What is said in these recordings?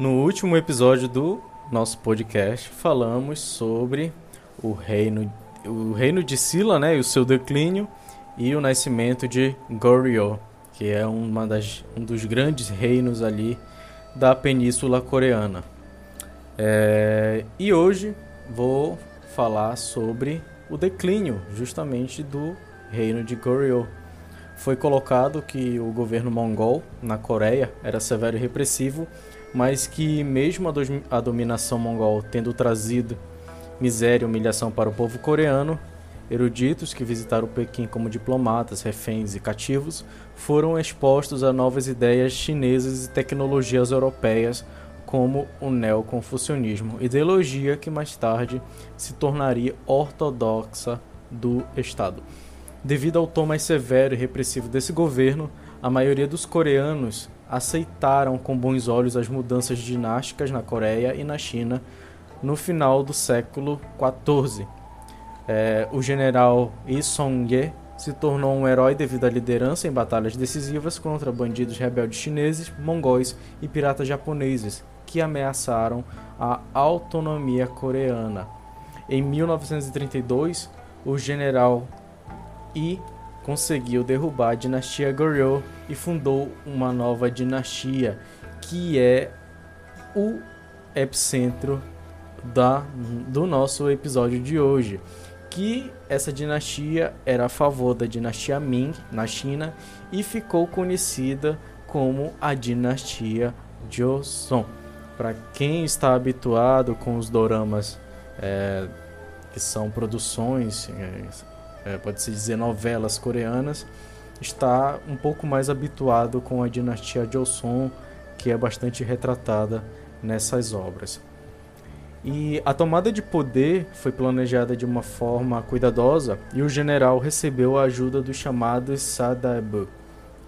No último episódio do nosso podcast, falamos sobre o reino, o reino de Silla né, e o seu declínio e o nascimento de Goryeo, que é uma das, um dos grandes reinos ali da Península Coreana. É, e hoje vou falar sobre o declínio justamente do reino de Goryeo. Foi colocado que o governo mongol na Coreia era severo e repressivo mas que, mesmo a, do a dominação mongol tendo trazido miséria e humilhação para o povo coreano, eruditos que visitaram Pequim como diplomatas, reféns e cativos foram expostos a novas ideias chinesas e tecnologias europeias, como o neoconfucionismo, ideologia que mais tarde se tornaria ortodoxa do Estado. Devido ao tom mais severo e repressivo desse governo, a maioria dos coreanos aceitaram com bons olhos as mudanças dinásticas na Coreia e na China no final do século XIV. É, o general Yi Song-ye se tornou um herói devido à liderança em batalhas decisivas contra bandidos rebeldes chineses, mongóis e piratas japoneses que ameaçaram a autonomia coreana. Em 1932, o general Yi conseguiu derrubar a dinastia Goryeo e fundou uma nova dinastia que é o epicentro da, do nosso episódio de hoje. Que essa dinastia era a favor da dinastia Ming na China e ficou conhecida como a dinastia Joseon. Para quem está habituado com os doramas, é, que são produções é, é, pode-se dizer novelas coreanas, está um pouco mais habituado com a dinastia Joseon, que é bastante retratada nessas obras. E a tomada de poder foi planejada de uma forma cuidadosa e o general recebeu a ajuda dos chamados Sadaebu,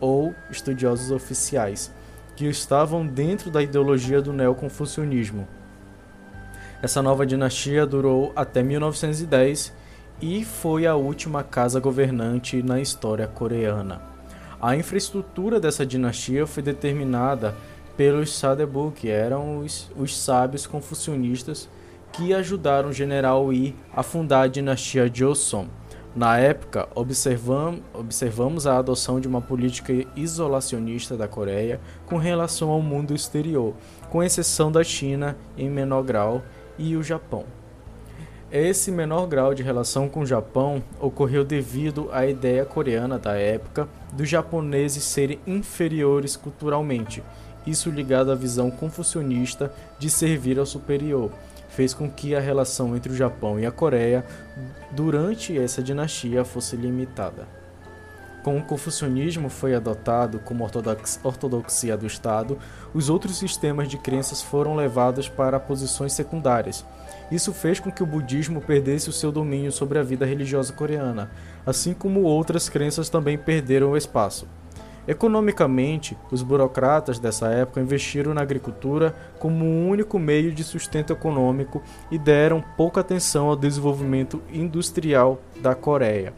ou estudiosos oficiais, que estavam dentro da ideologia do neoconfucionismo. Essa nova dinastia durou até 1910 e foi a última casa governante na história coreana. A infraestrutura dessa dinastia foi determinada pelos Sadebu, que eram os, os sábios confucionistas que ajudaram o general Yi a fundar a dinastia Joseon. Na época, observam, observamos a adoção de uma política isolacionista da Coreia com relação ao mundo exterior, com exceção da China em menor grau e o Japão. Esse menor grau de relação com o Japão ocorreu devido à ideia coreana da época dos japoneses serem inferiores culturalmente, isso ligado à visão confucionista de servir ao superior, fez com que a relação entre o Japão e a Coreia durante essa dinastia fosse limitada. Com o confucionismo foi adotado como ortodoxia do Estado, os outros sistemas de crenças foram levados para posições secundárias isso fez com que o budismo perdesse o seu domínio sobre a vida religiosa coreana, assim como outras crenças também perderam o espaço. Economicamente, os burocratas dessa época investiram na agricultura como um único meio de sustento econômico e deram pouca atenção ao desenvolvimento industrial da Coreia,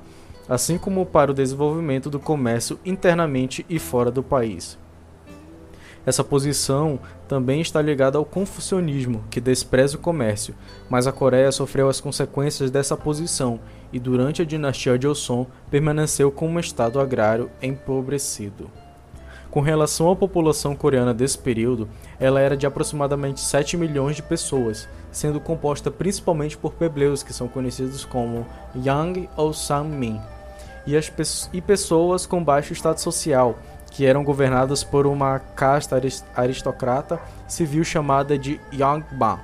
assim como para o desenvolvimento do comércio internamente e fora do país. Essa posição também está ligada ao confucionismo, que despreza o comércio, mas a Coreia sofreu as consequências dessa posição e durante a dinastia Joseon permaneceu como um estado agrário empobrecido. Com relação à população coreana desse período, ela era de aproximadamente 7 milhões de pessoas, sendo composta principalmente por plebeios que são conhecidos como Yang ou Sanmin, e, as e pessoas com baixo status social, que eram governadas por uma casta aristocrata civil chamada de Yangban,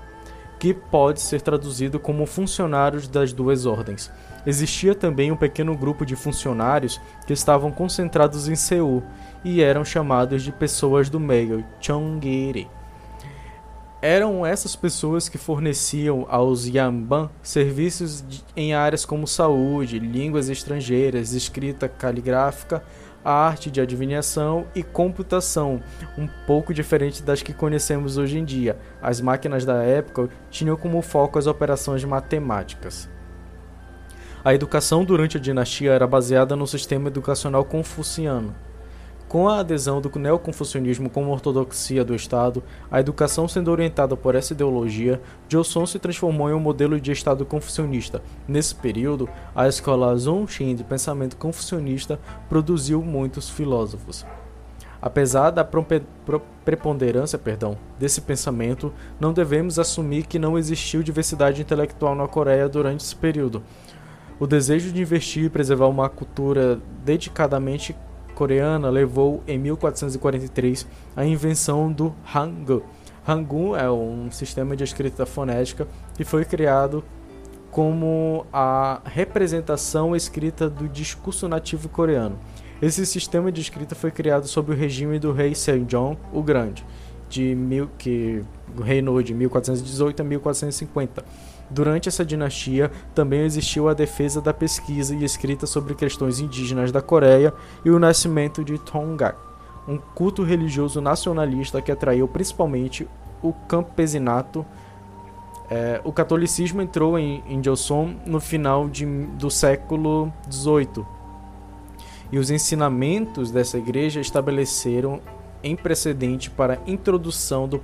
que pode ser traduzido como funcionários das duas ordens. Existia também um pequeno grupo de funcionários que estavam concentrados em Seul e eram chamados de pessoas do meio, Chongiri. Eram essas pessoas que forneciam aos Yamban serviços em áreas como saúde, línguas estrangeiras, escrita caligráfica, arte de adivinhação e computação, um pouco diferente das que conhecemos hoje em dia. As máquinas da época tinham como foco as operações matemáticas. A educação durante a dinastia era baseada no sistema educacional confuciano, Com a adesão do neoconfucionismo como ortodoxia do Estado, a educação sendo orientada por essa ideologia, Joseon se transformou em um modelo de Estado confucionista. Nesse período, a escola Zhongxin de pensamento confucionista produziu muitos filósofos. Apesar da preponderância perdão, desse pensamento, não devemos assumir que não existiu diversidade intelectual na Coreia durante esse período. O desejo de investir e preservar uma cultura dedicadamente coreana levou em 1443 à invenção do Hangul. Hangul é um sistema de escrita fonética que foi criado como a representação escrita do discurso nativo coreano. Esse sistema de escrita foi criado sob o regime do rei Sejong o Grande, de mil, que reinou de 1418 a 1450 Durante essa dinastia, também existiu a defesa da pesquisa e escrita sobre questões indígenas da Coreia e o nascimento de Tonga, um culto religioso nacionalista que atraiu principalmente o campesinato. É, o catolicismo entrou em, em Joseon no final de, do século XVIII e os ensinamentos dessa igreja estabeleceram em precedente para a introdução do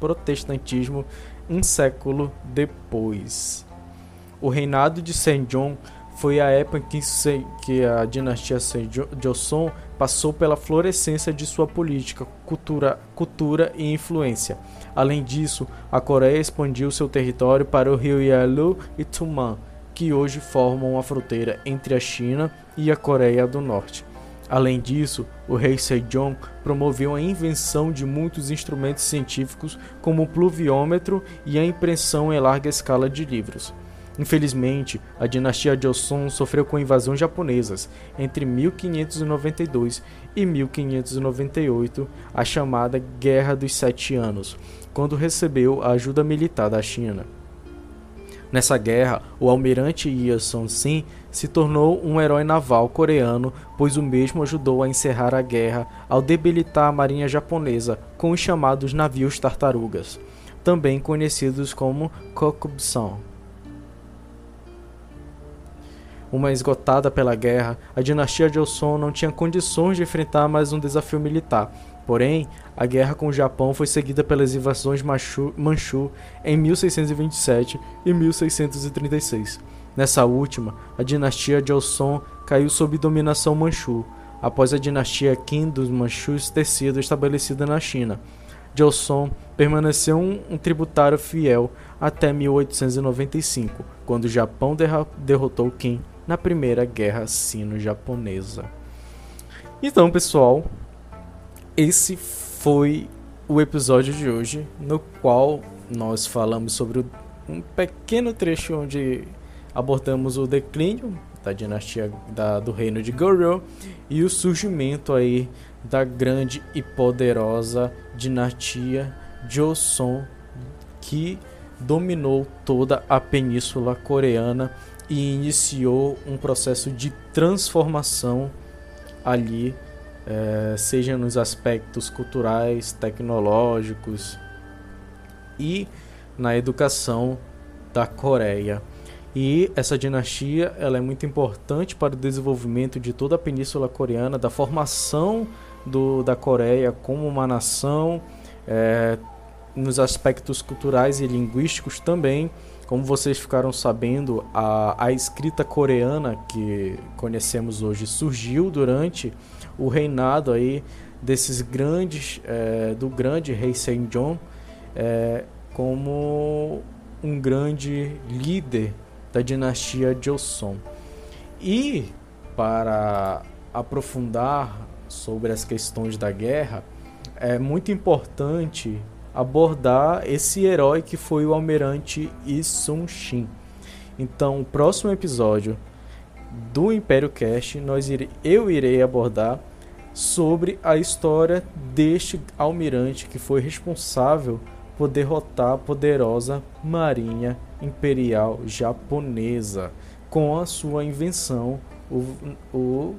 protestantismo um século depois. O reinado de Sejong foi a época em que a dinastia Joseon passou pela florescência de sua política, cultura, cultura e influência. Além disso, a Coreia expandiu seu território para o rio Yalu e Tuman, que hoje formam a fronteira entre a China e a Coreia do Norte. Além disso, o rei Sejong promoveu a invenção de muitos instrumentos científicos, como o pluviômetro e a impressão em larga escala de livros. Infelizmente, a dinastia Joseon sofreu com invasões japonesas entre 1592 e 1598, a chamada Guerra dos Sete Anos, quando recebeu a ajuda militar da China. Nessa guerra, o almirante Ye Song-sin se tornou um herói naval coreano, pois o mesmo ajudou a encerrar a guerra ao debilitar a marinha japonesa com os chamados navios tartarugas, também conhecidos como Kokubsan. Uma esgotada pela guerra, a dinastia Joseon não tinha condições de enfrentar mais um desafio militar. Porém, a guerra com o Japão foi seguida pelas invasões Manchu, Manchu em 1627 e 1636. Nessa última, a dinastia Joseon caiu sob dominação Manchu, após a dinastia Qin dos Manchus ter sido estabelecida na China. Joseon permaneceu um, tributário fiel até 1895, quando o Japão derrotou Qin na Primeira Guerra Sino-Japonesa. Então, pessoal, esse foi o episódio de hoje, no qual nós falamos sobre um pequeno trecho onde abordamos o declínio da dinastia da, do reino de Goryeo e o surgimento aí da grande e poderosa dinastia Joseon que dominou toda a península coreana e iniciou um processo de transformação ali, é, seja nos aspectos culturais, tecnológicos e na educação da Coreia. E essa dinastia ela é muito importante para o desenvolvimento de toda a Península Coreana, da formação do, da Coreia como uma nação, é, nos aspectos culturais e linguísticos também. Como vocês ficaram sabendo, a, a escrita coreana que conhecemos hoje surgiu durante o reinado aí desses grandes, é, do grande rei Sejong, é, como um grande líder da dinastia Joseon. E para aprofundar sobre as questões da guerra, é muito importante abordar esse herói que foi o almirante Yi Sun-shin. Então, o próximo episódio do Império Cast, nós ire... eu irei abordar sobre a história deste almirante que foi responsável por derrotar a poderosa marinha imperial japonesa com a sua invenção, o, o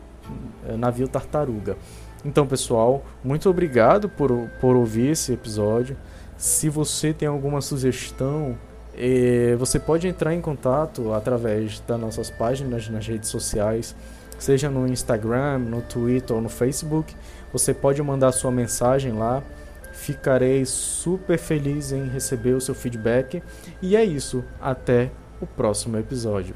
eh, navio tartaruga. Então, pessoal, muito obrigado por, por ouvir esse episódio. Se você tem alguma sugestão, eh, você pode entrar em contato através das nossas páginas nas redes sociais, seja no Instagram, no Twitter ou no Facebook. Você pode mandar sua mensagem lá. Ficarei super feliz em receber o seu feedback. E é isso. Até o próximo episódio.